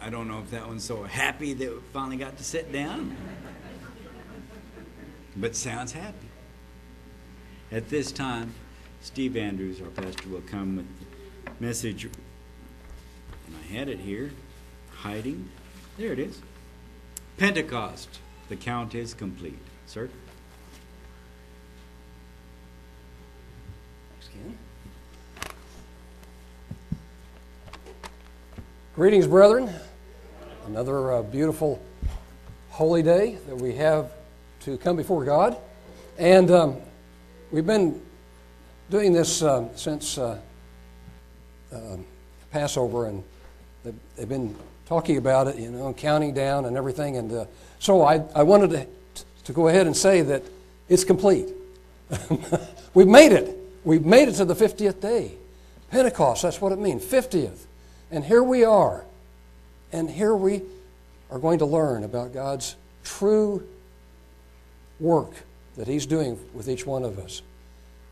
I don't know if that one's so happy that we finally got to sit down, but sounds happy. At this time, Steve Andrews, our pastor, will come with the message. And I had it here, hiding. There it is. Pentecost. The count is complete. Sir? Thanks, Ken. Greetings, brethren. Another uh, beautiful holy day that we have to come before God. And um, we've been doing this uh, since uh, Passover, and they've, been talking about it, you know, and counting down and everything. And uh, so I, I wanted to, to go ahead and say that it's complete. We've made it. We've made it to the 50th day. Pentecost, that's what it means, 50th. And here we are. And here we are going to learn about God's true work that He's doing with each one of us.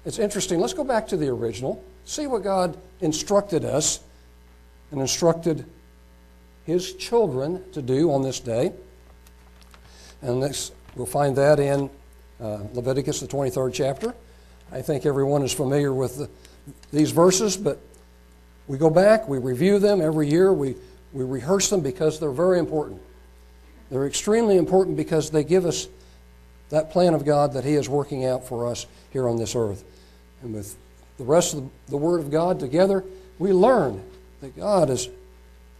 It's interesting. Let's go back to the original, see what God instructed us and instructed His children to do on this day. And this, we'll find that in uh, Leviticus, the 23rd chapter. I think everyone is familiar with the, these verses, but we go back, we review them every year, we, we rehearse them because they're very important. They're extremely important because they give us that plan of God that He is working out for us here on this earth. And with the rest of the Word of God together, we learn that God is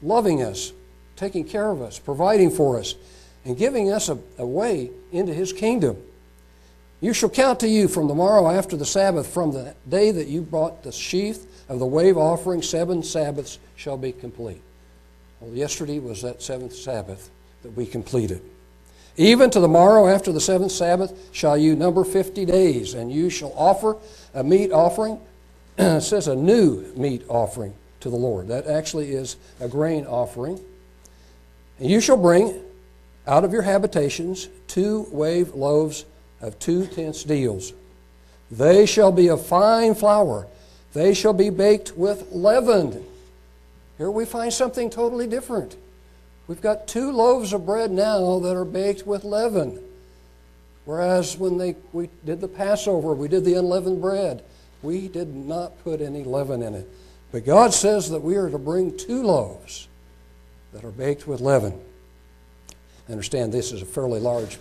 loving us, taking care of us, providing for us, and giving us a, a way into His kingdom. You shall count to you from the morrow after the Sabbath, from the day that you brought the sheaf of the wave offering, seven Sabbaths shall be complete. Well, yesterday was that seventh Sabbath that we completed. Even to the morrow after the seventh Sabbath shall you number fifty days, and you shall offer a meat offering. it says a new meat offering to the Lord. That actually is a grain offering. And you shall bring out of your habitations two wave loaves of two tenths deals. They shall be of fine flour. They shall be baked with leaven. Here we find something totally different. We've got two loaves of bread now that are baked with leaven. Whereas when they, we did the Passover, we did the unleavened bread, we did not put any leaven in it. But God says that we are to bring two loaves that are baked with leaven. Understand this is a fairly large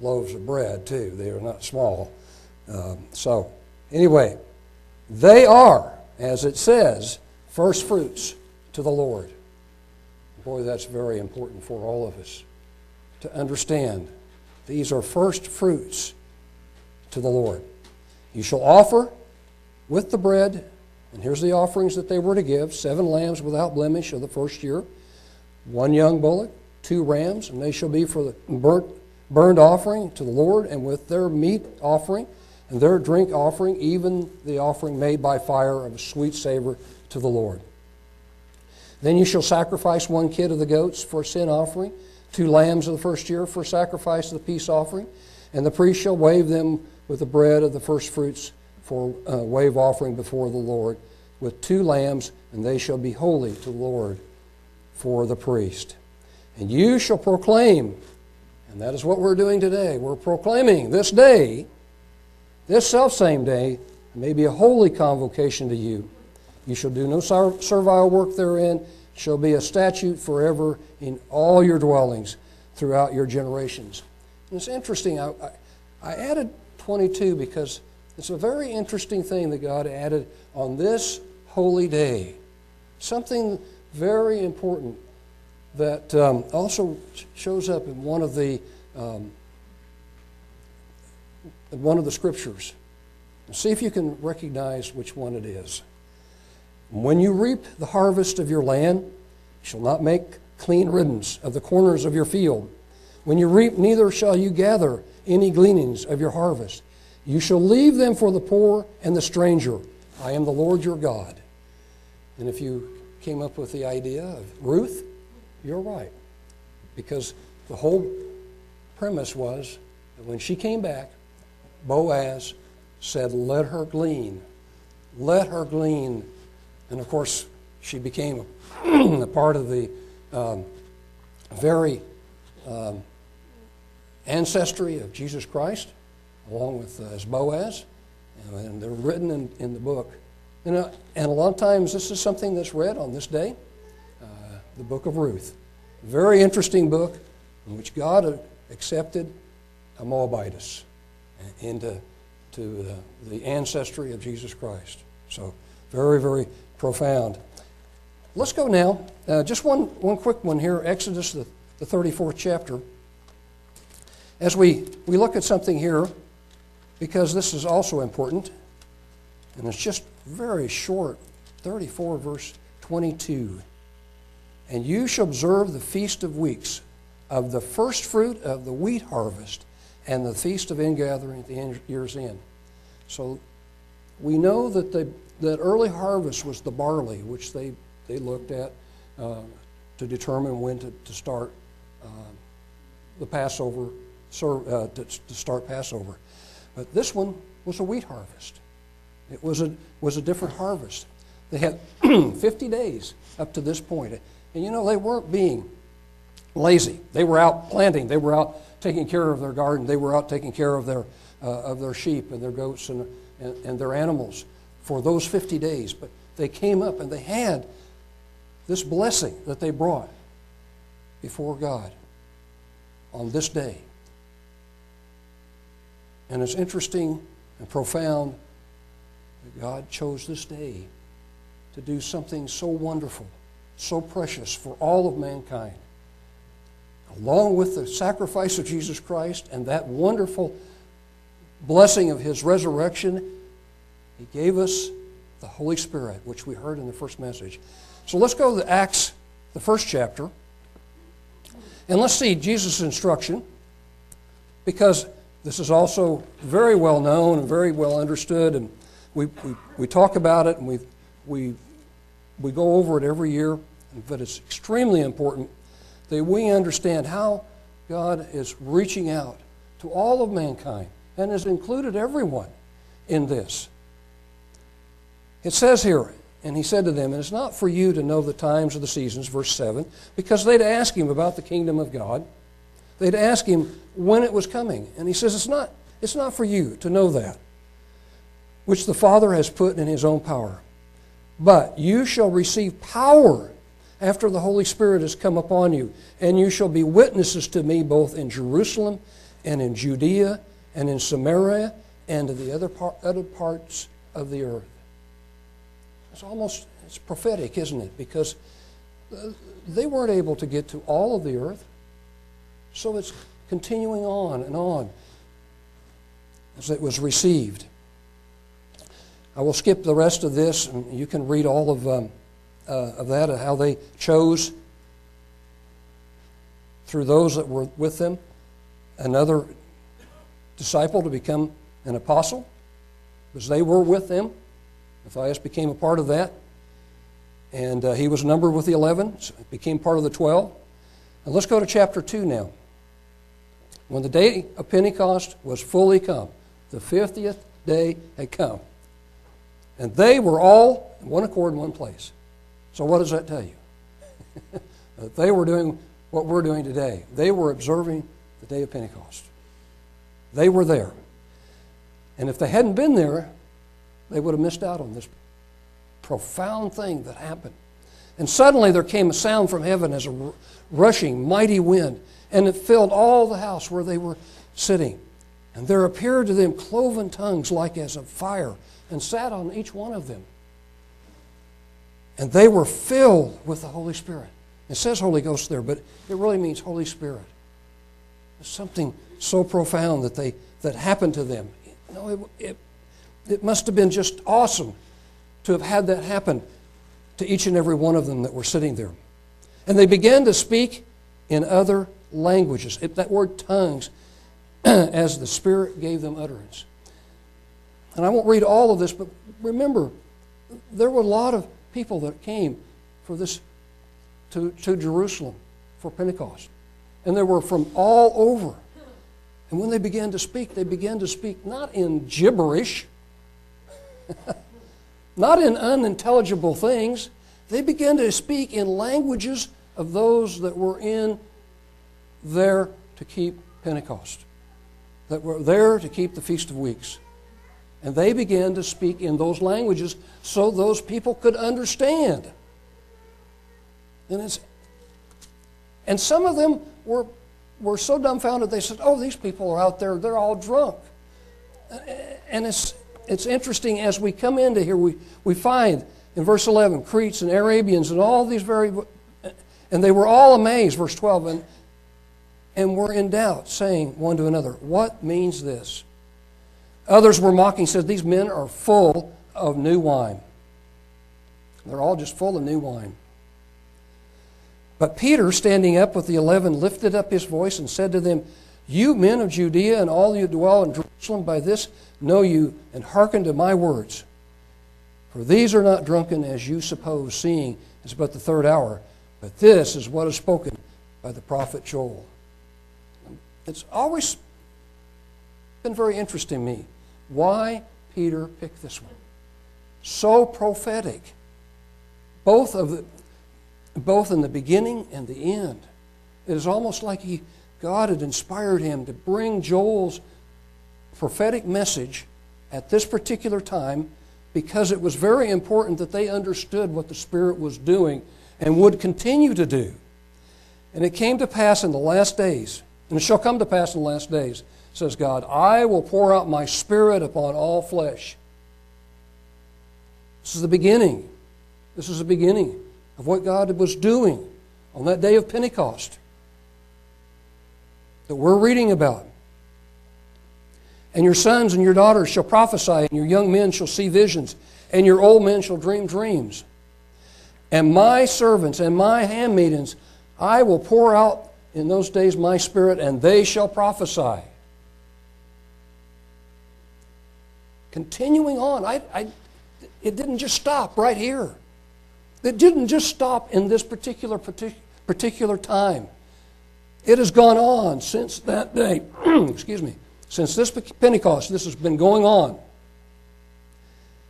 loaves of bread, too. They are not small. Um, so, anyway, they are, as it says, first fruits to the Lord. Boy, that's very important for all of us to understand. These are first fruits to the Lord. You shall offer with the bread, and here's the offerings that they were to give seven lambs without blemish of the first year, one young bullock, two rams, and they shall be for the burnt, offering to the Lord, and with their meat offering and their drink offering, even the offering made by fire of a sweet savor to the Lord. Then you shall sacrifice one kid of the goats for a sin offering, two lambs of the first year for sacrifice of the peace offering, and the priest shall wave them with the bread of the first fruits for a uh, wave offering before the Lord, with two lambs, and they shall be holy to the Lord for the priest. And you shall proclaim, and that is what we're doing today. We're proclaiming this day, this self same day, may be a holy convocation to you. You shall do no servile work therein, shall be a statute forever in all your dwellings throughout your generations. And it's interesting, I, I, I added 22 because it's a very interesting thing that God added on this holy day. Something very important that um, also shows up in one of the um, one of the scriptures. See if you can recognize which one it is. When you reap the harvest of your land, you shall not make clean riddance of the corners of your field. When you reap, neither shall you gather any gleanings of your harvest. You shall leave them for the poor and the stranger. I am the Lord your God. And if you came up with the idea of Ruth, you're right. Because the whole premise was that when she came back, Boaz said, Let her glean. Let her glean and of course, she became a part of the um, very um, ancestry of Jesus Christ, along with uh, as Boaz, and they're written in, in the book. And, uh, and a lot of times this is something that's read on this day, uh, the book of Ruth. Very interesting book in which God accepted a Moabitess into to the, the ancestry of Jesus Christ. So very, very profound. Let's go now. Uh, just one, one quick one here Exodus, the, the 34th chapter. As we, we look at something here, because this is also important, and it's just very short 34, verse 22. And you shall observe the feast of weeks, of the first fruit of the wheat harvest, and the feast of ingathering at the year's end. So we know that the that early harvest was the barley, which they, they looked at uh, to determine when to, to start uh, the Passover, uh, to, to start Passover. But this one was a wheat harvest. It was a, was a different harvest. They had 50 days up to this point. And you know, they weren't being lazy. They were out planting, they were out taking care of their garden, they were out taking care of their, uh, of their sheep and their goats and, and, and their animals for those 50 days. But they came up and they had this blessing that they brought before God on this day. And it's interesting and profound that God chose this day to do something so wonderful, so precious for all of mankind. Along with the sacrifice of Jesus Christ and that wonderful blessing of his resurrection he gave us the Holy Spirit, which we heard in the first message. So let's go to Acts, the first chapter, and let's see Jesus' instruction, because this is also very well known and very well understood, and we, we, we talk about it and we, we, we go over it every year, but it's extremely important that we understand how God is reaching out to all of mankind and has included everyone in this. It says here, and he said to them, And it's not for you to know the times or the seasons, verse 7, because they'd ask him about the kingdom of God. They'd ask him when it was coming. And he says, It's not, it's not for you to know that, which the Father has put in his own power. But you shall receive power after the Holy Spirit has come upon you, and you shall be witnesses to me both in Jerusalem and in Judea and in Samaria and to the other, par- other parts of the earth. It's almost it's prophetic, isn't it? Because uh, they weren't able to get to all of the earth. So it's continuing on and on as it was received. I will skip the rest of this, and you can read all of, um, uh, of that, how they chose through those that were with them another disciple to become an apostle, because they were with them. Matthias became a part of that. And uh, he was numbered with the 11, so became part of the 12. And let's go to chapter 2 now. When the day of Pentecost was fully come, the 50th day had come. And they were all in one accord in one place. So, what does that tell you? that they were doing what we're doing today. They were observing the day of Pentecost. They were there. And if they hadn't been there, they would have missed out on this profound thing that happened. And suddenly there came a sound from heaven as a rushing, mighty wind, and it filled all the house where they were sitting. And there appeared to them cloven tongues like as of fire, and sat on each one of them. And they were filled with the Holy Spirit. It says Holy Ghost there, but it really means Holy Spirit. It's something so profound that they that happened to them. Know, it, it it must have been just awesome to have had that happen to each and every one of them that were sitting there. And they began to speak in other languages. It, that word tongues, as the Spirit gave them utterance. And I won't read all of this, but remember, there were a lot of people that came for this to, to Jerusalem for Pentecost. And they were from all over. And when they began to speak, they began to speak not in gibberish, not in unintelligible things. They began to speak in languages of those that were in there to keep Pentecost, that were there to keep the Feast of Weeks. And they began to speak in those languages so those people could understand. And, it's, and some of them were, were so dumbfounded they said, Oh, these people are out there, they're all drunk. And it's, it's interesting as we come into here, we, we find in verse 11 Cretes and Arabians and all these very, and they were all amazed, verse 12, and, and were in doubt, saying one to another, What means this? Others were mocking, said, These men are full of new wine. They're all just full of new wine. But Peter, standing up with the eleven, lifted up his voice and said to them, You men of Judea and all you dwell in Jerusalem, by this know you, and hearken to my words. For these are not drunken as you suppose, seeing it's but the third hour, but this is what is spoken by the prophet Joel. It's always been very interesting to me why Peter picked this one. So prophetic, both of the, both in the beginning and the end. It is almost like he, God had inspired him to bring Joel's prophetic message at this particular time because it was very important that they understood what the Spirit was doing and would continue to do. And it came to pass in the last days, and it shall come to pass in the last days, says God, I will pour out my Spirit upon all flesh. This is the beginning. This is the beginning of what God was doing on that day of Pentecost that we're reading about. And your sons and your daughters shall prophesy, and your young men shall see visions, and your old men shall dream dreams. And my servants and my handmaidens, I will pour out in those days my spirit, and they shall prophesy. Continuing on, I, I, it didn't just stop right here. It didn't just stop in this particular, particular time. It has gone on since that day. Excuse me. Since this Pentecost, this has been going on.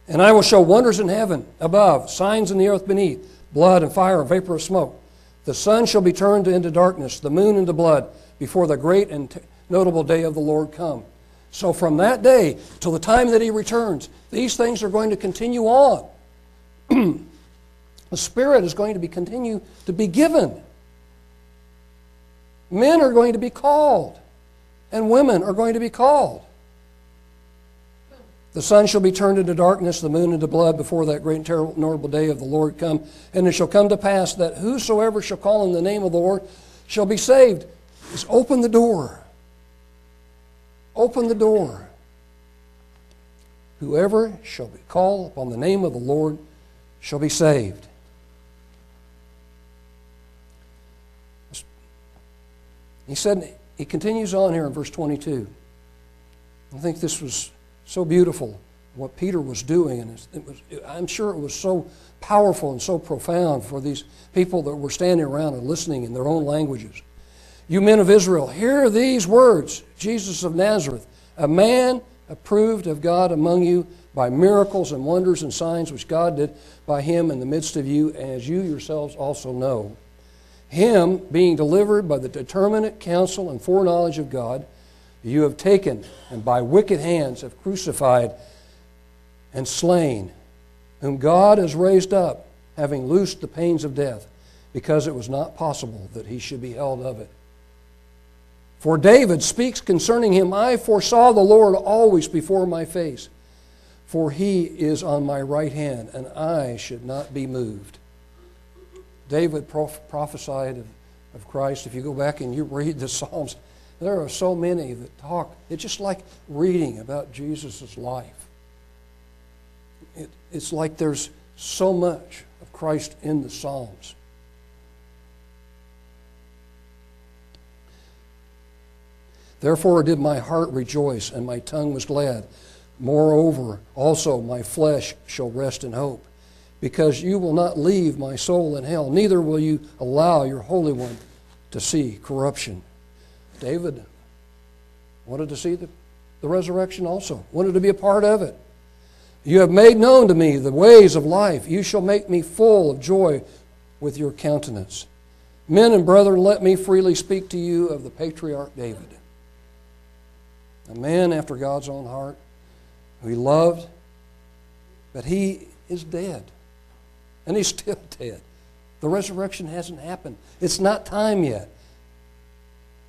And I will show wonders in heaven above, signs in the earth beneath, blood and fire and vapor of smoke. The sun shall be turned into darkness, the moon into blood, before the great and t- notable day of the Lord come. So from that day till the time that he returns, these things are going to continue on. the Spirit is going to be continue to be given. Men are going to be called and women are going to be called. The sun shall be turned into darkness, the moon into blood before that great and terrible day of the Lord come. And it shall come to pass that whosoever shall call in the name of the Lord shall be saved. Just open the door. Open the door. Whoever shall be called upon the name of the Lord shall be saved. He said, he continues on here in verse 22. I think this was so beautiful what Peter was doing, and it was, I'm sure it was so powerful and so profound for these people that were standing around and listening in their own languages. You men of Israel, hear these words Jesus of Nazareth, a man approved of God among you by miracles and wonders and signs which God did by him in the midst of you, as you yourselves also know him being delivered by the determinate counsel and foreknowledge of God, you have taken and by wicked hands have crucified and slain, whom God has raised up, having loosed the pains of death, because it was not possible that he should be held of it. For David speaks concerning him I foresaw the Lord always before my face, for he is on my right hand, and I should not be moved. David prophesied of, of Christ. If you go back and you read the Psalms, there are so many that talk. It's just like reading about Jesus' life. It, it's like there's so much of Christ in the Psalms. Therefore did my heart rejoice, and my tongue was glad. Moreover, also my flesh shall rest in hope because you will not leave my soul in hell, neither will you allow your Holy One to see corruption. David wanted to see the, the resurrection also, wanted to be a part of it. You have made known to me the ways of life. You shall make me full of joy with your countenance. Men and brethren, let me freely speak to you of the patriarch David, a man after God's own heart, who he loved, but he is dead. And he's still dead. The resurrection hasn't happened. It's not time yet.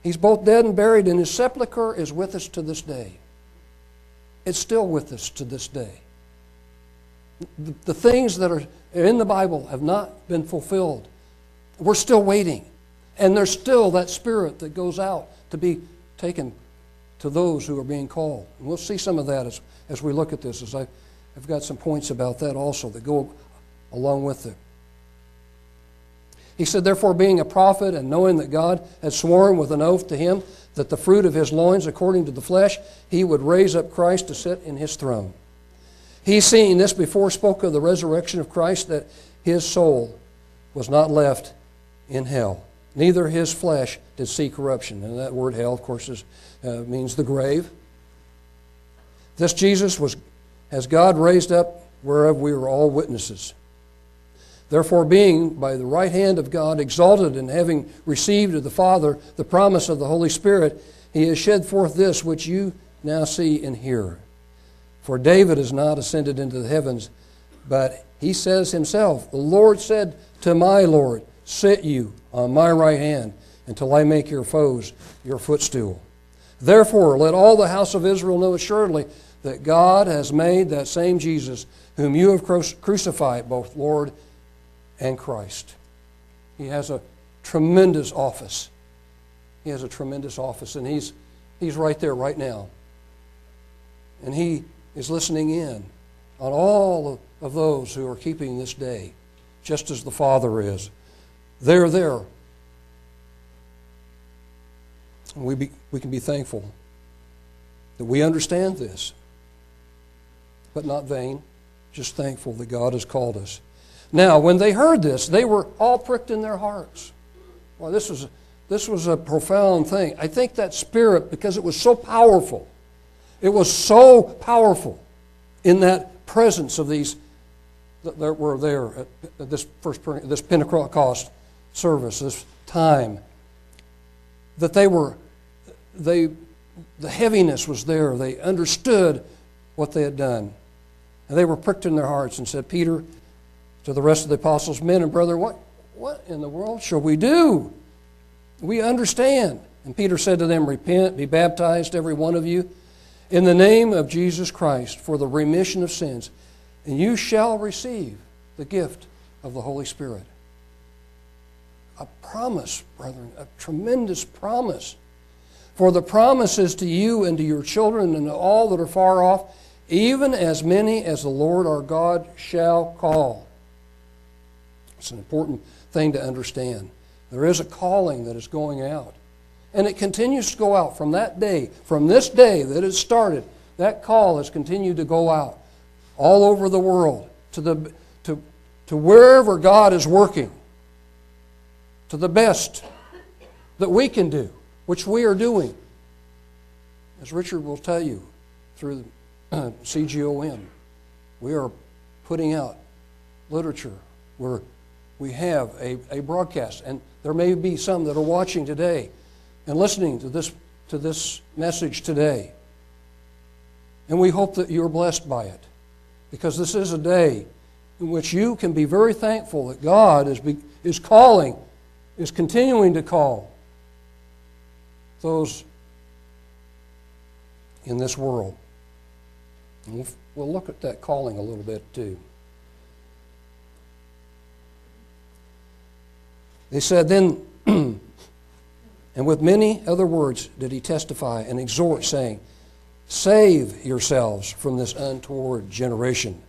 He's both dead and buried, and his sepulchre is with us to this day. It's still with us to this day. The, the things that are in the Bible have not been fulfilled. We're still waiting. And there's still that spirit that goes out to be taken to those who are being called. And we'll see some of that as, as we look at this, as I, I've got some points about that also that go along with them. He said, Therefore, being a prophet and knowing that God had sworn with an oath to him that the fruit of his loins, according to the flesh, he would raise up Christ to sit in his throne. He, seeing this before, spoke of the resurrection of Christ, that his soul was not left in hell, neither his flesh did see corruption. And that word hell, of course, is, uh, means the grave. This Jesus was, as God raised up, whereof we were all witnesses. Therefore, being by the right hand of God exalted and having received of the Father the promise of the Holy Spirit, he has shed forth this which you now see and hear. For David has not ascended into the heavens, but he says himself, The Lord said to my Lord, Sit you on my right hand until I make your foes your footstool. Therefore, let all the house of Israel know assuredly that God has made that same Jesus, whom you have crucified, both Lord and Christ. He has a tremendous office. He has a tremendous office, and he's, he's right there right now. And he is listening in on all of those who are keeping this day, just as the Father is. They're there. And we, be, we can be thankful that we understand this, but not vain, just thankful that God has called us. Now, when they heard this, they were all pricked in their hearts. Well, this was, this was a profound thing. I think that spirit, because it was so powerful, it was so powerful in that presence of these that were there at this first this Pentecost service, this time, that they were they the heaviness was there. They understood what they had done. And they were pricked in their hearts and said, Peter, to the rest of the apostles, men and brother, what, what in the world shall we do? We understand. And Peter said to them, Repent, be baptized, every one of you, in the name of Jesus Christ for the remission of sins, and you shall receive the gift of the Holy Spirit. A promise, brethren, a tremendous promise. For the promise is to you and to your children and to all that are far off, even as many as the Lord our God shall call. It's an important thing to understand. There is a calling that is going out. And it continues to go out from that day, from this day that it started. That call has continued to go out all over the world to, the, to, to wherever God is working, to the best that we can do, which we are doing. As Richard will tell you through uh, CGOM, we are putting out literature. We're we have a, a broadcast. And there may be some that are watching today and listening to this, to this message today. And we hope that you're blessed by it because this is a day in which you can be very thankful that God is, be, is calling, is continuing to call those in this world. And we'll, we'll look at that calling a little bit too. They said, Then, and with many other words did he testify and exhort, saying, Save yourselves from this untoward generation.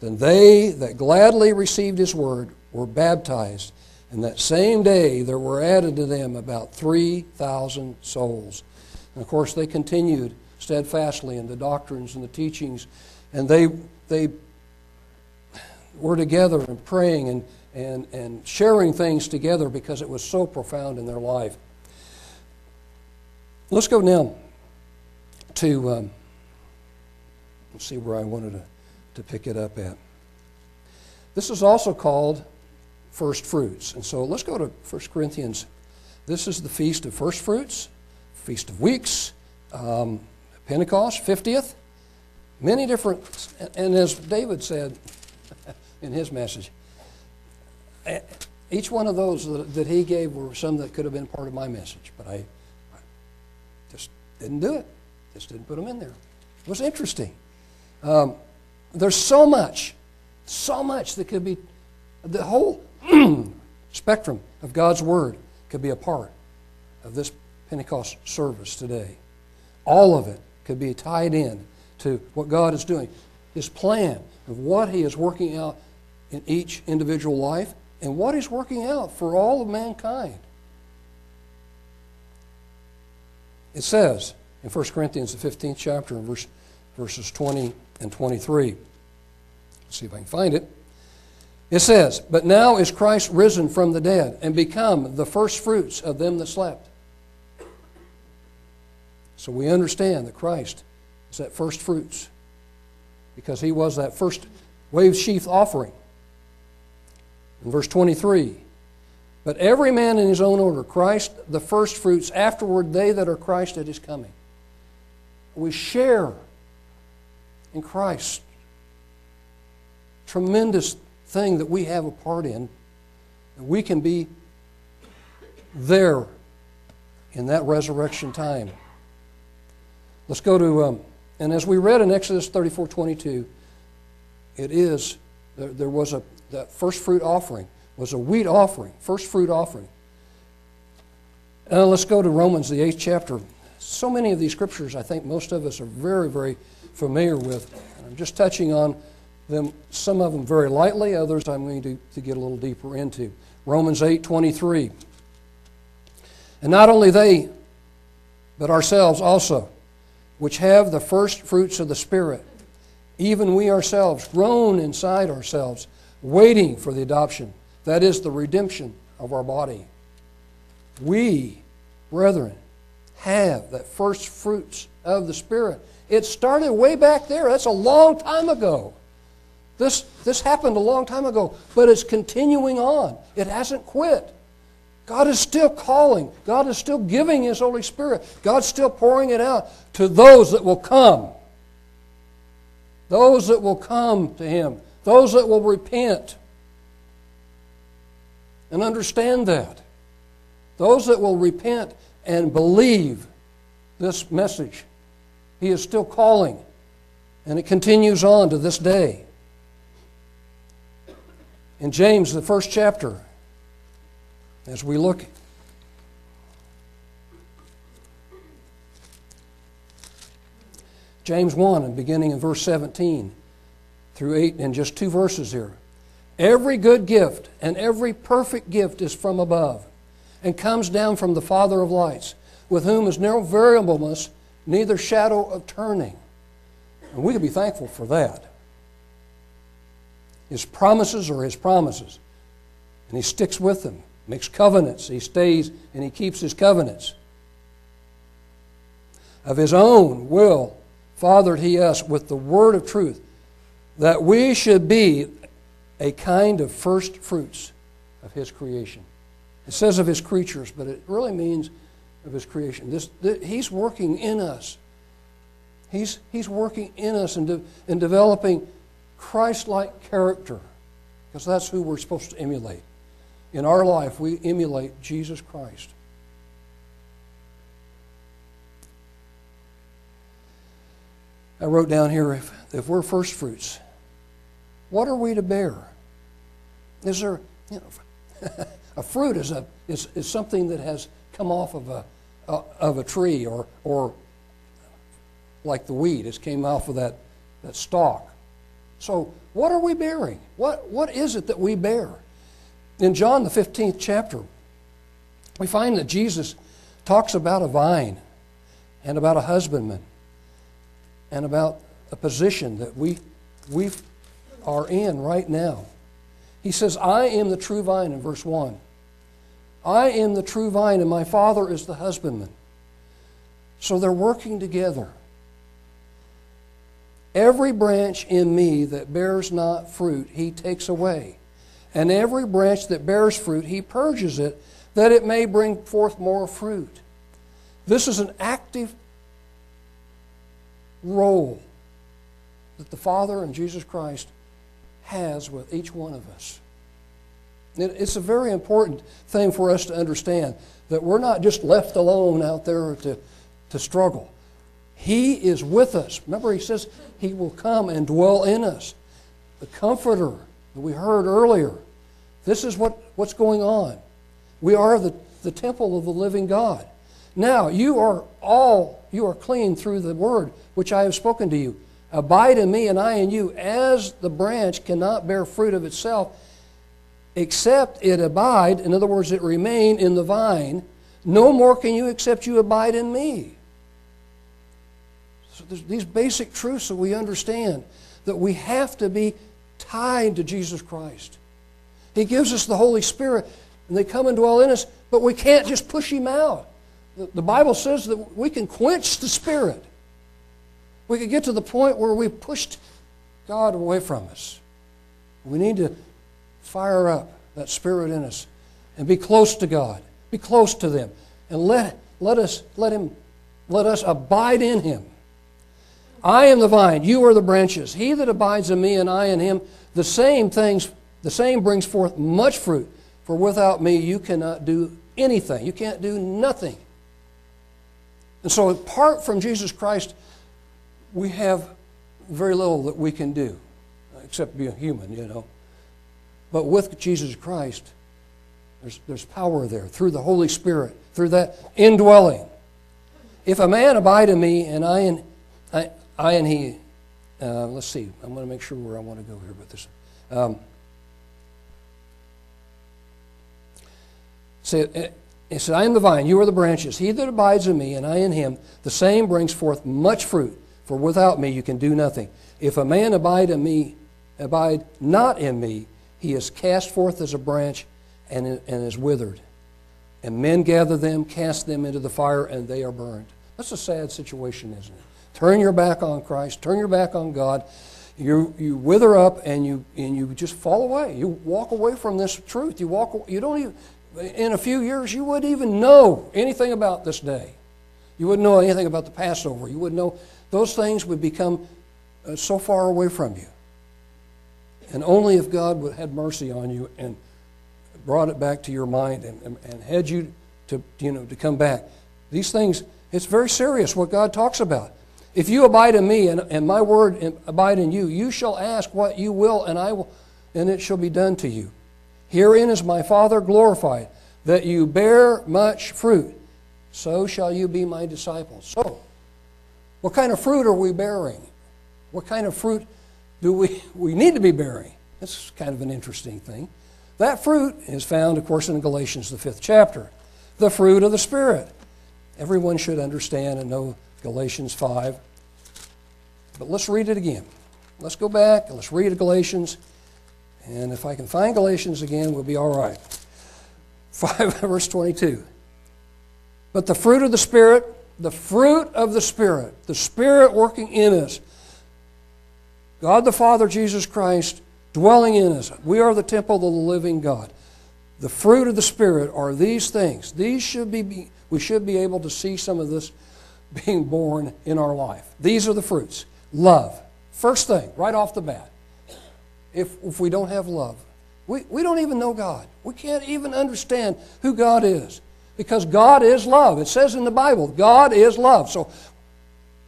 Then they that gladly received his word were baptized, and that same day there were added to them about 3,000 souls. And of course, they continued steadfastly in the doctrines and the teachings, and they, they were together and praying and and, and sharing things together because it was so profound in their life. Let's go now to, um, let's see where I wanted to, to pick it up at. This is also called first fruits. And so let's go to 1 Corinthians. This is the Feast of First Fruits, Feast of Weeks, um, Pentecost, 50th. Many different, and as David said in his message, each one of those that, he gave were some that could have been part of my message, but I, I just didn't do it. Just didn't put them in there. It was interesting. Um, there's so much, so much that could be, the whole spectrum of God's Word could be a part of this Pentecost service today. All of it could be tied in to what God is doing, His plan of what He is working out in each individual life and what is working out for all of mankind. It says in 1 Corinthians, the 15th chapter, verse, verses 20 and 23. Let's see if I can find it. It says, But now is Christ risen from the dead and become the firstfruits of them that slept. So we understand that Christ is that first fruits because he was that first wave sheath offering. In verse 23, but every man in his own order, Christ the first fruits, afterward they that are Christ at his coming. We share in Christ. Tremendous thing that we have a part in. We can be there in that resurrection time. Let's go to, um, and as we read in Exodus 34 22, it is, there, there was a, that first fruit offering was a wheat offering, first fruit offering. Now let's go to Romans, the eighth chapter. So many of these scriptures, I think most of us are very, very familiar with. I'm just touching on them, some of them very lightly, others I'm going to, to get a little deeper into. Romans 8 23. And not only they, but ourselves also which have the first fruits of the Spirit, even we ourselves, groan inside ourselves, waiting for the adoption, that is, the redemption of our body. We, brethren, have that first fruits of the Spirit. It started way back there. That's a long time ago. This, this happened a long time ago, but it's continuing on. It hasn't quit. God is still calling. God is still giving His Holy Spirit. God's still pouring it out to those that will come. Those that will come to Him. Those that will repent and understand that. Those that will repent and believe this message. He is still calling, and it continues on to this day. In James, the first chapter, as we look James 1 and beginning in verse 17 through 8 in just two verses here. Every good gift and every perfect gift is from above and comes down from the Father of lights, with whom is no variableness, neither shadow of turning. And we can be thankful for that. His promises are his promises, and he sticks with them makes covenants. He stays and he keeps his covenants. Of his own will, fathered he us with the word of truth, that we should be a kind of first fruits of his creation. It says of his creatures, but it really means of his creation. This, this he's working in us. He's, he's working in us and, de, in developing Christ like character, because that's who we're supposed to emulate in our life, we emulate Jesus Christ. I wrote down here if, if we're first fruits, what are we to bear? Is there, you know, a fruit is, a, is, is something that has come off of a, uh, of a tree or, or like the weed, it came off of that, that stalk. So, what are we bearing? What, what is it that we bear? In John, the 15th chapter, we find that Jesus talks about a vine and about a husbandman and about a position that we, we are in right now. He says, I am the true vine in verse 1. I am the true vine, and my Father is the husbandman. So they're working together. Every branch in me that bears not fruit, he takes away And every branch that bears fruit, he purges it, that it may bring forth more fruit. This is an active role that the Father and Jesus Christ has with each one of us. It's a very important thing for us to understand that we're not just left alone out there to, to struggle. He is with us. Remember, he says he will come and dwell in us. The Comforter that we heard earlier. This is what, what's going on. We are the, the temple of the living God. Now, you are all, you are clean through the word which I have spoken to you. Abide in me and I in you, as the branch cannot bear fruit of itself except it abide, in other words, it remain in the vine. No more can you except you abide in me. So these basic truths that we understand that we have to be tied to Jesus Christ. He gives us the Holy Spirit, and they come and dwell in us, but we can't just push Him out. The, Bible says that we can quench the Spirit. We could get to the point where we've pushed God away from us. We need to fire up that Spirit in us and be close to God, be close to them, and let, let, us, let, him, let us abide in Him. I am the vine, you are the branches. He that abides in me and I in him, the same things, the same brings forth much fruit. For without me you cannot do anything. You can't do nothing. And so apart from Jesus Christ, we have very little that we can do, except be a human, you know. But with Jesus Christ, there's, there's power there through the Holy Spirit, through that indwelling. If a man abide in me and I in, I, I and he, uh, let's see, I'm going to make sure where I want to go here with this. Um, it said, I am the vine, you are the branches. He that abides in me, and I in him, the same brings forth much fruit. For without me you can do nothing. If a man abide in me, abide not in me, he is cast forth as a branch and, and is withered. And men gather them, cast them into the fire, and they are burned. That's a sad situation, isn't it? Turn your back on Christ, turn your back on God. You, you wither up and you, and you just fall away. You walk away from this truth. You, walk, you don't even, in a few years, you wouldn't even know anything about this day. You wouldn't know anything about the Passover. You wouldn't know. Those things would become uh, so far away from you. And only if God would had mercy on you and brought it back to your mind and, and, and had you to, you know, to come back. These things, it's very serious what God talks about. If you abide in me and, and my word abide in you, you shall ask what you will, and I will, and it shall be done to you. Herein is my Father glorified, that you bear much fruit. So shall you be my disciples. So, what kind of fruit are we bearing? What kind of fruit do we, we need to be bearing? That's kind of an interesting thing. That fruit is found, of course, in Galatians, the fifth chapter. The fruit of the Spirit. Everyone should understand and know Galatians 5. But let's read it again. Let's go back and let's read Galatians. And if I can find Galatians again, we'll be all right. 5 verse 22. But the fruit of the Spirit, the fruit of the Spirit, the Spirit working in us, God the Father, Jesus Christ, dwelling in us. We are the temple of the living God. The fruit of the Spirit are these things. These should be, we should be able to see some of this being borne in our life. These are the fruits. Love. First thing, right off the bat. If, if we don't have love, we, we don't even know God. We can't even understand who God is because God is love. It says in the Bible, God is love. So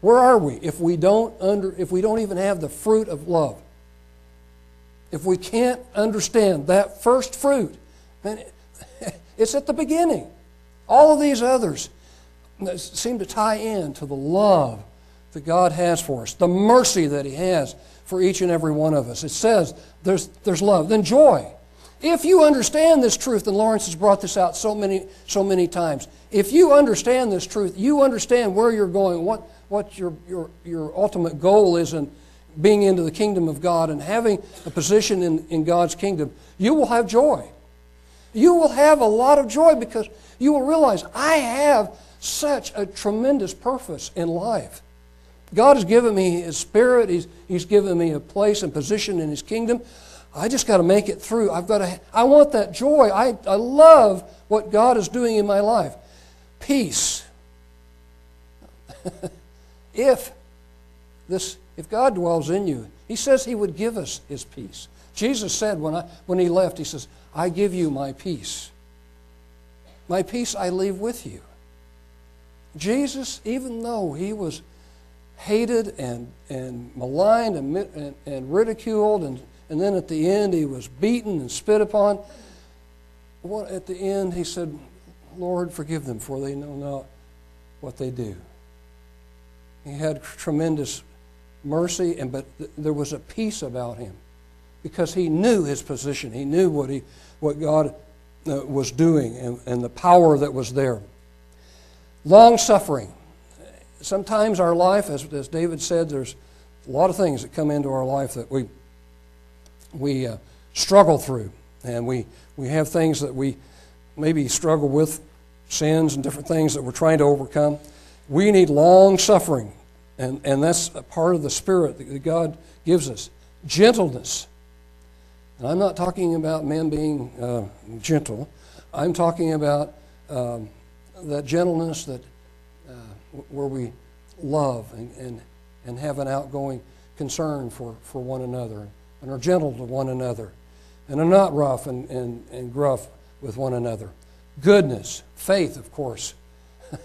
where are we if we don't under if we don't even have the fruit of love? If we can't understand that first fruit, then it's at the beginning. All of these others seem to tie in to the love that God has for us, the mercy that He has for each and every one of us. It says there's, there's love. Then joy. If you understand this truth, and Lawrence has brought this out so many, so many times, if you understand this truth, you understand where you're going, what, what your, your, your ultimate goal is in being into the kingdom of God and having a position in, in God's kingdom, you will have joy. You will have a lot of joy because you will realize I have such a tremendous purpose in life. God has given me His Spirit, He's, he's given me a place and position in His kingdom. I just got to make it through. I've got to, I want that joy. I, I love what God is doing in my life. Peace. if this, if God dwells in you, He says He would give us His peace. Jesus said when, I, when He left, He says, I give you my peace. My peace I leave with you. Jesus, even though He was hated and, and maligned and, and, and ridiculed, and, and then at the end He was beaten and spit upon, What, at the end He said, Lord, forgive them, for they know not what they do. He had tremendous mercy, and but th- there was a peace about him because he knew his position. He knew what he, what God uh, was doing, and, and the power that was there. Long suffering. Sometimes our life, as, as David said, there's a lot of things that come into our life that we we uh, struggle through, and we we have things that we maybe struggle with, sins and different things that we're trying to overcome. We need long suffering, and, and that's a part of the Spirit that God gives us. Gentleness. And I'm not talking about men being uh, gentle, I'm talking about um, that gentleness that where we love and, and, and have an outgoing concern for, for one another and are gentle to one another and are not rough and, and, and gruff with one another. Goodness, faith, of course.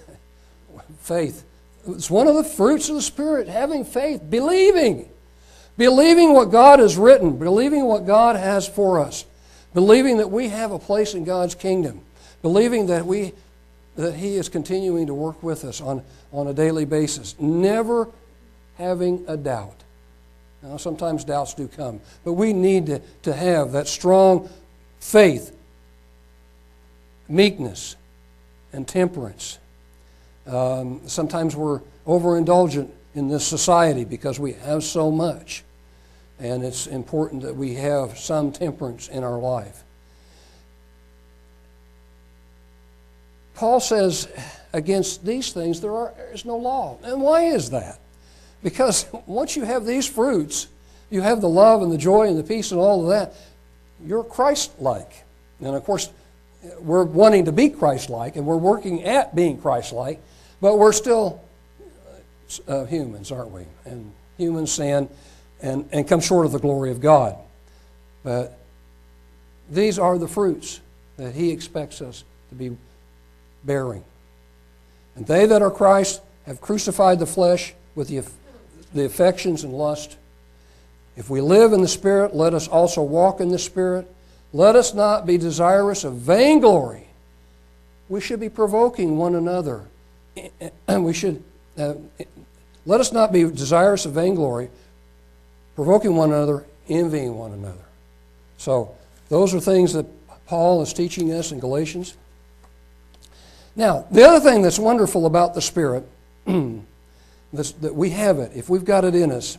faith. It's one of the fruits of the Spirit, having faith, believing. Believing what God has written, believing what God has for us, believing that we have a place in God's kingdom, believing that, we, that He is continuing to work with us on, on a daily basis, never having a doubt. Now, sometimes doubts do come, but we need to, to have that strong faith, meekness, and temperance. Um, sometimes we're overindulgent in this society because we have so much. And it's important that we have some temperance in our life. Paul says against these things there are, is no law. And why is that? Because once you have these fruits, you have the love and the joy and the peace and all of that, you're Christ like. And of course, we're wanting to be Christ like and we're working at being Christ like, but we're still uh, humans, aren't we? And humans sin and, and come short of the glory of God. But these are the fruits that He expects us to be bearing. And they that are Christ have crucified the flesh with the, the affections and lust. If we live in the Spirit, let us also walk in the Spirit. Let us not be desirous of vainglory. We should be provoking one another. And We should uh, let us not be desirous of vainglory, provoking one another, envying one another. So, those are things that Paul is teaching us in Galatians. Now, the other thing that's wonderful about the Spirit, that we have it, if we've got it in us,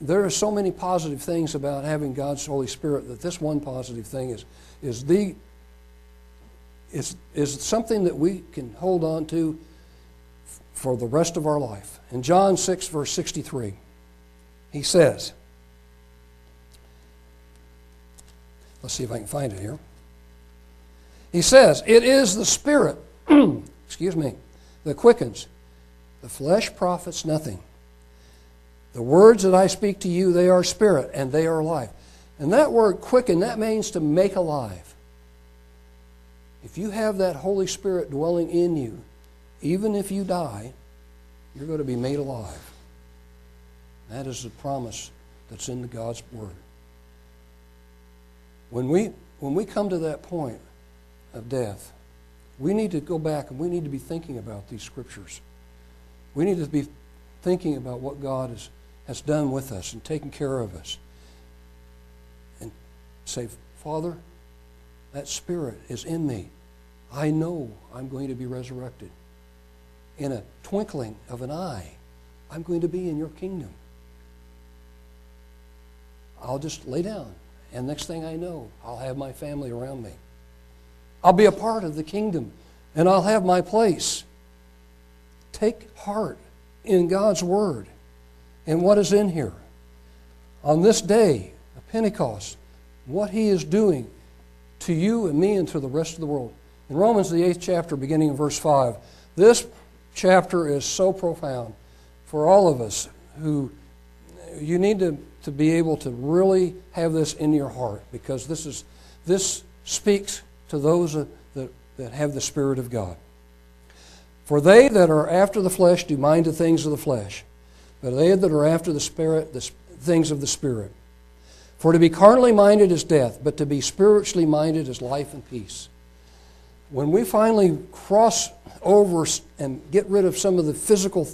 there are so many positive things about having God's Holy Spirit that this one positive thing is, is, the, is, is something that we can hold on to for the rest of our life. In John 6, verse 63, he says, let's see if I can find it here. He says, It is the Spirit, excuse me, that quickens. The flesh profits nothing. The words that I speak to you, they are spirit and they are life. And that word quicken, that means to make alive. If you have that Holy Spirit dwelling in you, even if you die, you're going to be made alive. That is the promise that's in the God's Word. When we, when we come to that point of death, we need to go back and we need to be thinking about these scriptures. We need to be thinking about what God has, has done with us and taken care of us. And say, Father, that Spirit is in me. I know I'm going to be resurrected in a twinkling of an eye, I'm going to be in your kingdom. I'll just lay down, and next thing I know, I'll have my family around me. I'll be a part of the kingdom, and I'll have my place. Take heart in God's word and what is in here. On this day, of Pentecost, what He is doing to you and me and to the rest of the world. In Romans, the eighth chapter, beginning in verse 5, this chapter is so profound for all of us who you need to, to be able to really have this in your heart because this, is, this speaks to those that, that have the Spirit of God. For they that are after the flesh do mind the things of the flesh, but they that are after the Spirit, the things of the Spirit. For to be carnally minded is death, but to be spiritually minded is life and peace. When we finally cross over and get rid of some of the physical,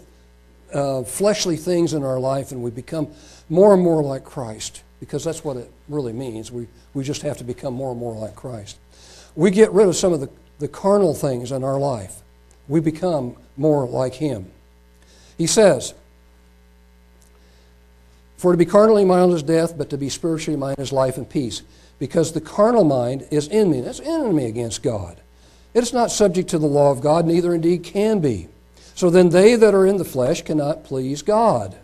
uh, fleshly things in our life and we become more and more like Christ, because that's what it really means. We, we just have to become more and more like Christ. We get rid of some of the, the carnal things in our life. We become more like Him. He says, for to be carnally minded is death, but to be spiritually minded is life and peace. Because the carnal mind is enemy. That's enemy against God. It is not subject to the law of God, neither indeed can be. So then they that are in the flesh cannot please God.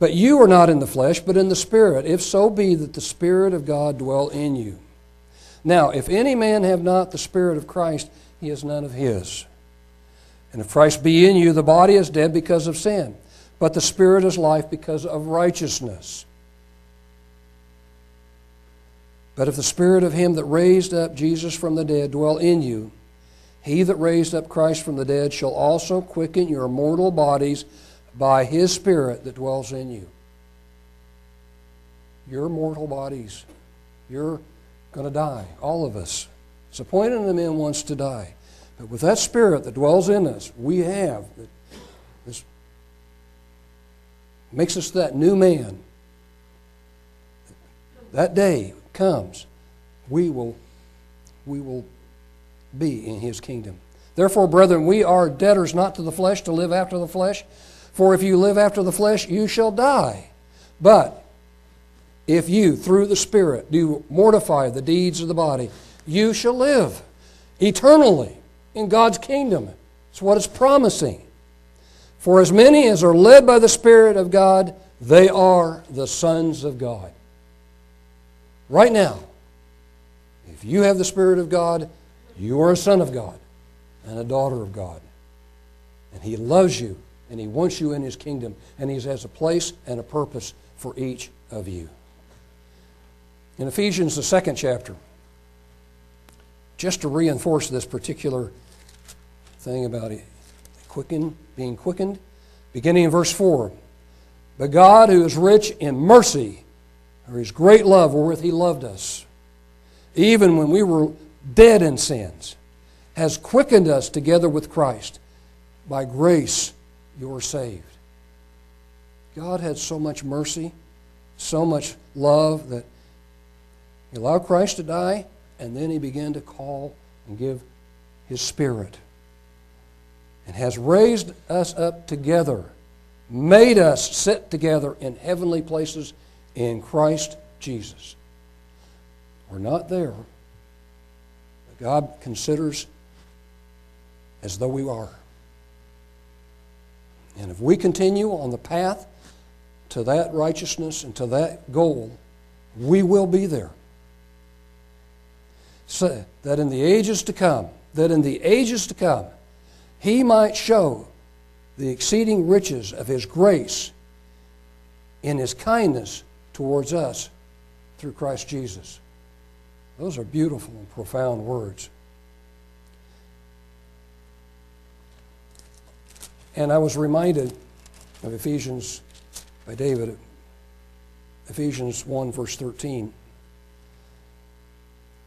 But you are not in the flesh, but in the Spirit, if so be that the Spirit of God dwell in you. Now, if any man have not the Spirit of Christ, he is none of his. And if Christ be in you, the body is dead because of sin but the Spirit is life because of righteousness. But if the Spirit of Him that raised up Jesus from the dead dwell in you, He that raised up Christ from the dead shall also quicken your mortal bodies by His Spirit that dwells in you. Your mortal bodies. You're going to die, all of us. It's appointed unto men once to die. But with that Spirit that dwells in us, we have that this makes us that new man. That day comes, we will, we will be in his kingdom. Therefore, brethren, we are debtors not to the flesh to live after the flesh. For if you live after the flesh, you shall die. But if you, through the Spirit, do mortify the deeds of the body, you shall live eternally in God's kingdom. It's what it's promising. For as many as are led by the Spirit of God, they are the sons of God. Right now, if you have the Spirit of God, you are a son of God and a daughter of God. And He loves you and He wants you in His kingdom, and He has a place and a purpose for each of you. In Ephesians, the second chapter, just to reinforce this particular thing about quicken, being quickened. Beginning in verse 4. But God, who is rich in mercy, or his great love wherewith he loved us, even when we were dead in sins, has quickened us together with Christ. By grace you are saved. God had so much mercy, so much love that he allowed Christ to die, and then he began to call and give his Spirit and has raised us up together, made us sit together in heavenly places in Christ Jesus. We're not there. But God considers as though we are. And if we continue on the path to that righteousness and to that goal, we will be there. That in the ages to come, that in the ages to come, he might show the exceeding riches of his grace in his kindness towards us through Christ Jesus. Those are beautiful and profound words. And I was reminded of Ephesians by David, Ephesians 1, verse 13.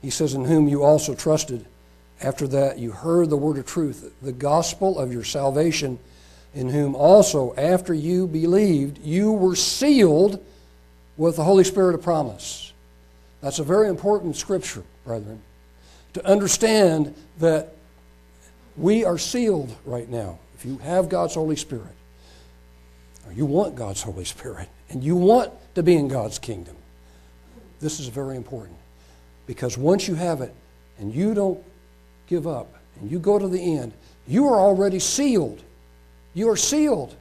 He says, In whom you also trusted after that, you heard the word of truth, the gospel of your salvation, in whom also, after you believed, you were sealed with the Holy Spirit of promise. That's a very important scripture, brethren, to understand that we are sealed right now. If you have God's Holy Spirit, or you want God's Holy Spirit, and you want to be in God's kingdom, this is very important. Because once you have it, and you don't give up and you go to the end, you are already sealed. You are sealed.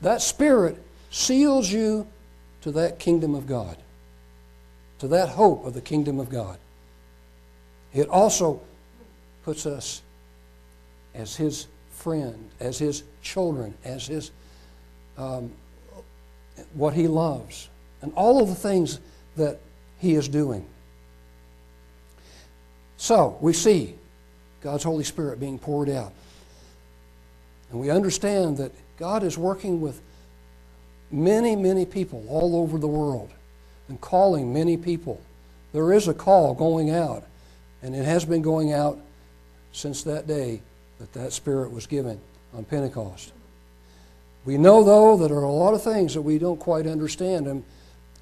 That Spirit seals you to that kingdom of God, to that hope of the kingdom of God. It also puts us as His friend, as His children, as His um, what He loves, and all of the things that He is doing. So we see God's Holy Spirit being poured out. And we understand that God is working with many, many people all over the world and calling many people. There is a call going out, and it has been going out since that day that that Spirit was given on Pentecost. We know, though, that there are a lot of things that we don't quite understand. And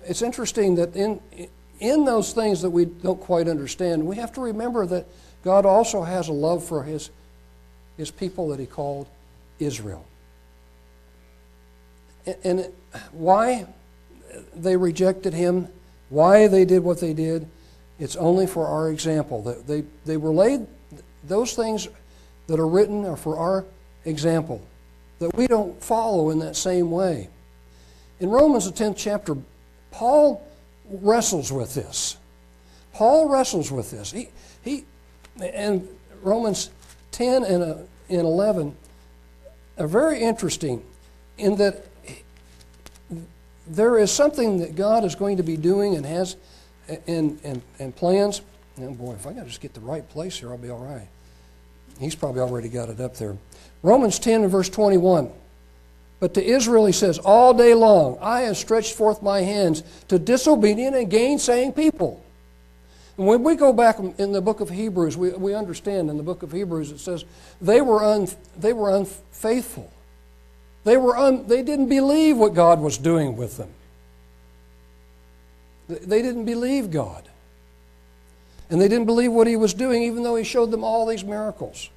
it's interesting that in, in those things that we don't quite understand, we have to remember that God also has a love for His, his people that He called Israel. And why they rejected him, why they did what they did, it's only for our example. They, they were laid, those things that are written are for our example, that we don't follow in that same way. In Romans, the 10th chapter, Paul wrestles with this. Paul wrestles with this. He, he, and Romans 10 and, uh, and 11 are very interesting in that there is something that God is going to be doing and has and, and, and plans. Oh boy, if I to just get the right place here, I'll be all right. He's probably already got it up there. Romans 10 and verse 21. But to Israel he says, All day long I have stretched forth my hands to disobedient and gainsaying people. And when we go back in the book of Hebrews, we, we understand in the book of Hebrews it says they were, un, they were unfaithful. They, were un, they didn't believe what God was doing with them. They didn't believe God. And they didn't believe what He was doing, even though He showed them all these miracles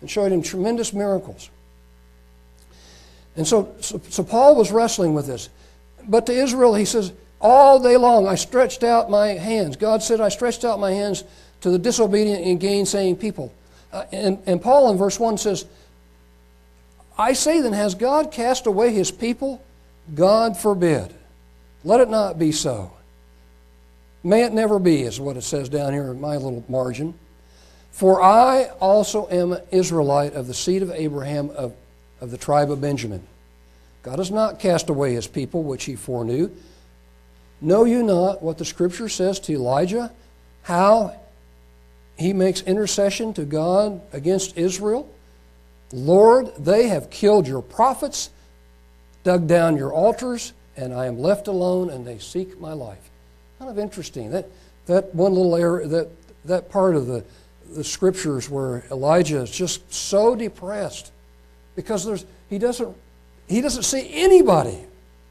and showed Him tremendous miracles. And so, so, so Paul was wrestling with this. But to Israel, he says, All day long I stretched out my hands. God said, I stretched out my hands to the disobedient and gainsaying people. Uh, and, and Paul in verse 1 says, I say then, has God cast away his people? God forbid. Let it not be so. May it never be, is what it says down here in my little margin. For I also am an Israelite of the seed of Abraham of, of the tribe of Benjamin. God has not cast away his people, which he foreknew. Know you not what the scripture says to Elijah, how he makes intercession to God against Israel? Lord, they have killed your prophets, dug down your altars, and I am left alone, and they seek my life. Kind of interesting. That, that one little area, that, that part of the, the scriptures where Elijah is just so depressed because there's, he, doesn't, he doesn't see anybody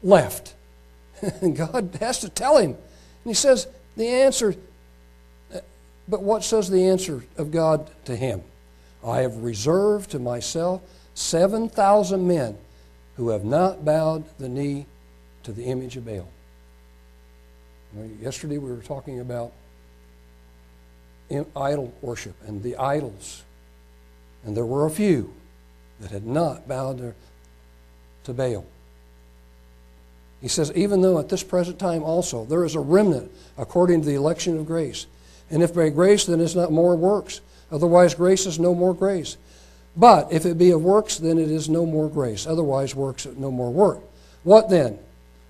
left. and God has to tell him. And he says, the answer, but what says the answer of God to him? I have reserved to myself 7,000 men who have not bowed the knee to the image of Baal. Yesterday we were talking about idol worship and the idols. And there were a few that had not bowed their, to Baal. He says, even though at this present time also there is a remnant according to the election of grace. And if by grace, then it's not more works. Otherwise, grace is no more grace. But if it be of works, then it is no more grace. Otherwise, works no more work. What then?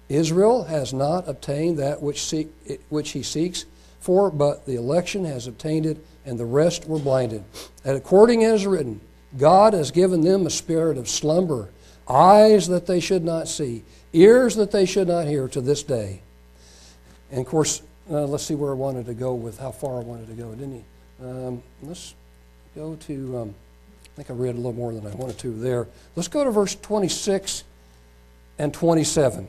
Israel has not obtained that which, seek, which he seeks for, but the election has obtained it, and the rest were blinded. And according as written, God has given them a spirit of slumber, eyes that they should not see, ears that they should not hear to this day. And of course, uh, let's see where I wanted to go with how far I wanted to go, didn't he? Um, let's go to, um, I think I read a little more than I wanted to there. Let's go to verse 26 and 27.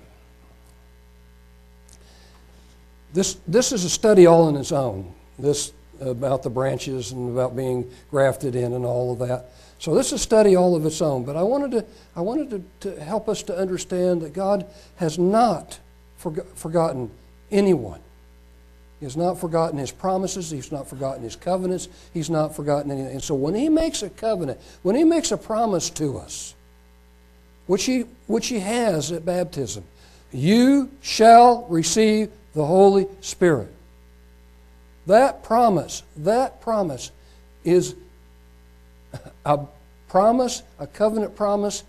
This, this is a study all on its own, this about the branches and about being grafted in and all of that. So this is a study all of its own. But I wanted to, I wanted to, to help us to understand that God has not forgotten anyone. He has not forgotten his promises. He's not forgotten his covenants. He's not forgotten anything. And so when he makes a covenant, when he makes a promise to us, which he, which he has at baptism, You shall receive the Holy Spirit. That promise, that promise is a promise, a covenant promise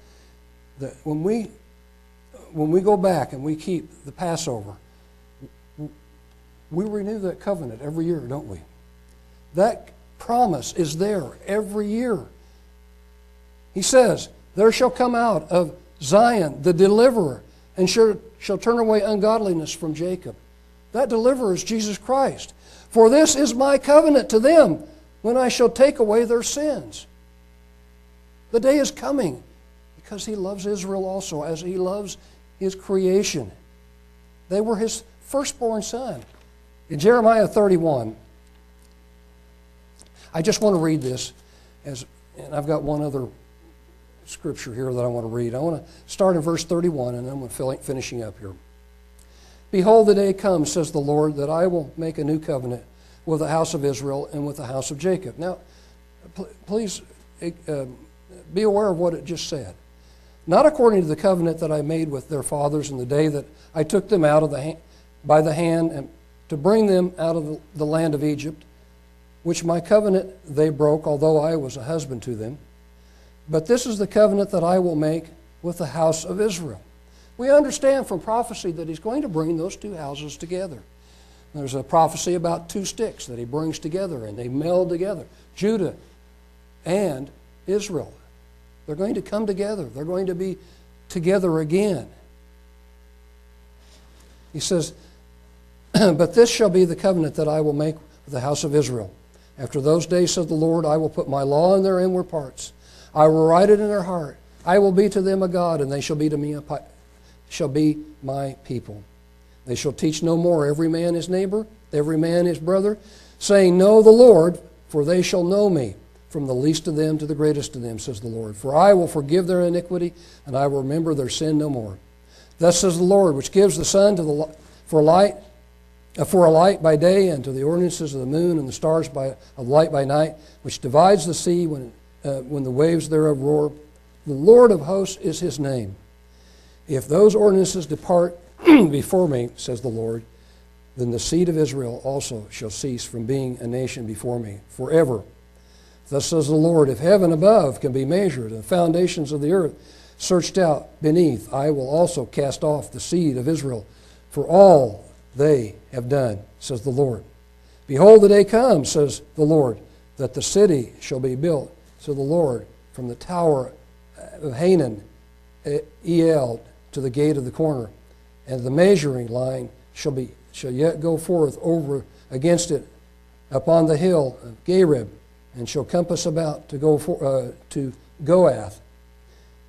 that when we when we go back and we keep the Passover, we renew that covenant every year, don't we? That promise is there every year. He says, There shall come out of Zion the deliverer, and shall, shall turn away ungodliness from Jacob. That deliverer is Jesus Christ. For this is my covenant to them when I shall take away their sins. The day is coming because he loves Israel also as he loves his creation. They were his firstborn son. In Jeremiah 31, I just want to read this as and I've got one other scripture here that I want to read. I want to start in verse 31 and then we're finishing up here. Behold, the day comes, says the Lord, that I will make a new covenant with the house of Israel and with the house of Jacob. Now, please uh, be aware of what it just said. Not according to the covenant that I made with their fathers in the day that I took them out of the ha- by the hand and to bring them out of the, the land of Egypt, which my covenant they broke, although I was a husband to them. But this is the covenant that I will make with the house of Israel. We understand from prophecy that he's going to bring those two houses together. There's a prophecy about two sticks that he brings together and they meld together Judah and Israel. They're going to come together, they're going to be together again. He says, But this shall be the covenant that I will make with the house of Israel. After those days, said the Lord, I will put my law in their inward parts. I will write it in their heart. I will be to them a God, and they shall be to me a shall be my people. They shall teach no more every man his neighbor, every man his brother, saying, Know the Lord, for they shall know me, from the least of them to the greatest of them, says the Lord. For I will forgive their iniquity, and I will remember their sin no more. Thus says the Lord, which gives the sun to the, for light, uh, for a light by day, and to the ordinances of the moon and the stars by of light by night, which divides the sea when, uh, when the waves thereof roar. The Lord of hosts is his name. If those ordinances depart before me, says the Lord, then the seed of Israel also shall cease from being a nation before me forever. Thus says the Lord, if heaven above can be measured, and the foundations of the earth searched out beneath, I will also cast off the seed of Israel for all they have done, says the Lord. Behold, the day comes, says the Lord, that the city shall be built, to the Lord, from the tower of Hanan, El, to the gate of the corner and the measuring line shall be shall yet go forth over against it upon the hill of Gareb, and shall compass about to go for, uh, to Goath,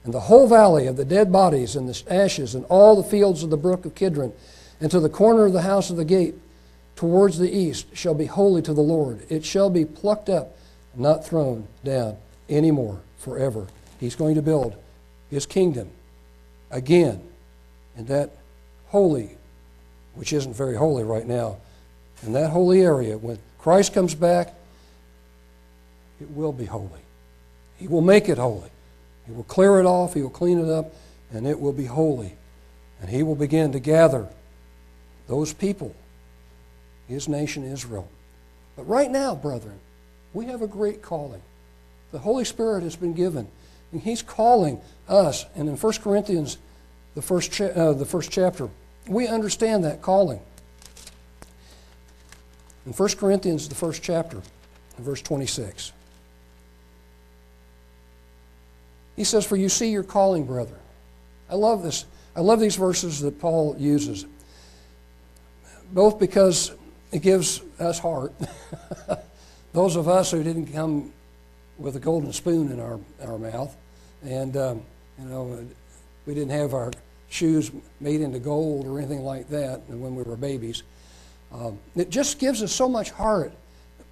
and the whole valley of the dead bodies and the ashes, and all the fields of the brook of Kidron, and to the corner of the house of the gate towards the east shall be holy to the Lord. It shall be plucked up, not thrown down any more forever. He's going to build his kingdom again in that holy, which isn't very holy right now, in that holy area, when Christ comes back, it will be holy. He will make it holy. He will clear it off, He will clean it up, and it will be holy. And He will begin to gather those people, His nation Israel. But right now, brethren, we have a great calling. The Holy Spirit has been given, and He's calling us. And in 1 Corinthians, the first, cha- uh, the first chapter, we understand that calling. In 1 Corinthians, the first chapter, verse 26, he says, For you see your calling, brethren. I love this. I love these verses that Paul uses, both because it gives us heart. Those of us who didn't come with a golden spoon in our, our mouth, and um, you know, we didn't have our shoes made into gold or anything like that when we were babies. Um, it just gives us so much heart.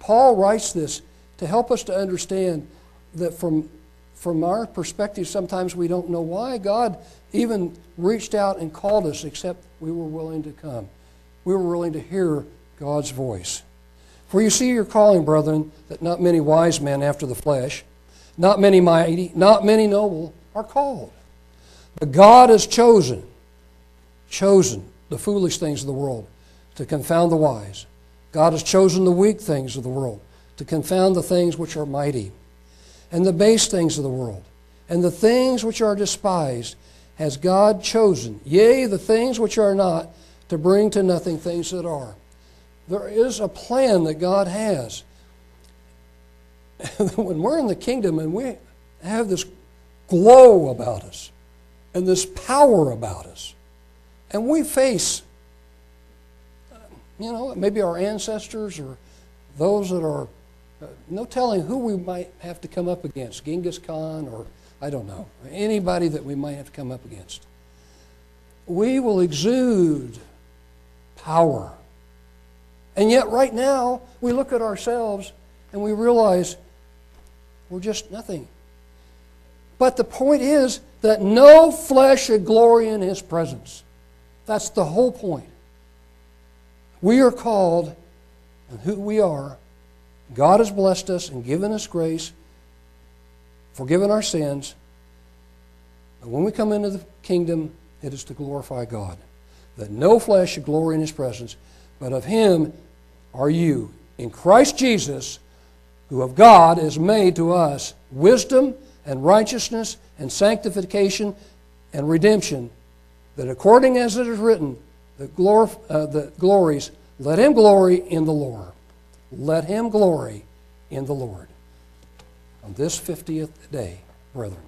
Paul writes this to help us to understand that from, from our perspective, sometimes we don't know why God even reached out and called us, except we were willing to come. We were willing to hear God's voice. For you see your calling, brethren, that not many wise men after the flesh, not many mighty, not many noble are called. But God has chosen chosen the foolish things of the world to confound the wise. God has chosen the weak things of the world to confound the things which are mighty, and the base things of the world, and the things which are despised has God chosen, yea, the things which are not, to bring to nothing things that are. There is a plan that God has. when we're in the kingdom and we have this glow about us and this power about us, and we face, you know, maybe our ancestors or those that are, uh, no telling who we might have to come up against, Genghis Khan or I don't know, anybody that we might have to come up against. We will exude power. And yet, right now, we look at ourselves and we realize we're just nothing. But the point is that no flesh should glory in his presence. That's the whole point. We are called, and who we are, God has blessed us and given us grace, forgiven our sins. But when we come into the kingdom, it is to glorify God. That no flesh should glory in his presence, but of him are you, in Christ Jesus, who of God is made to us wisdom and righteousness and sanctification and redemption, that according as it is written, the, glor- uh, the glories, let him glory in the Lord. Let him glory in the Lord. On this 50th day, brethren,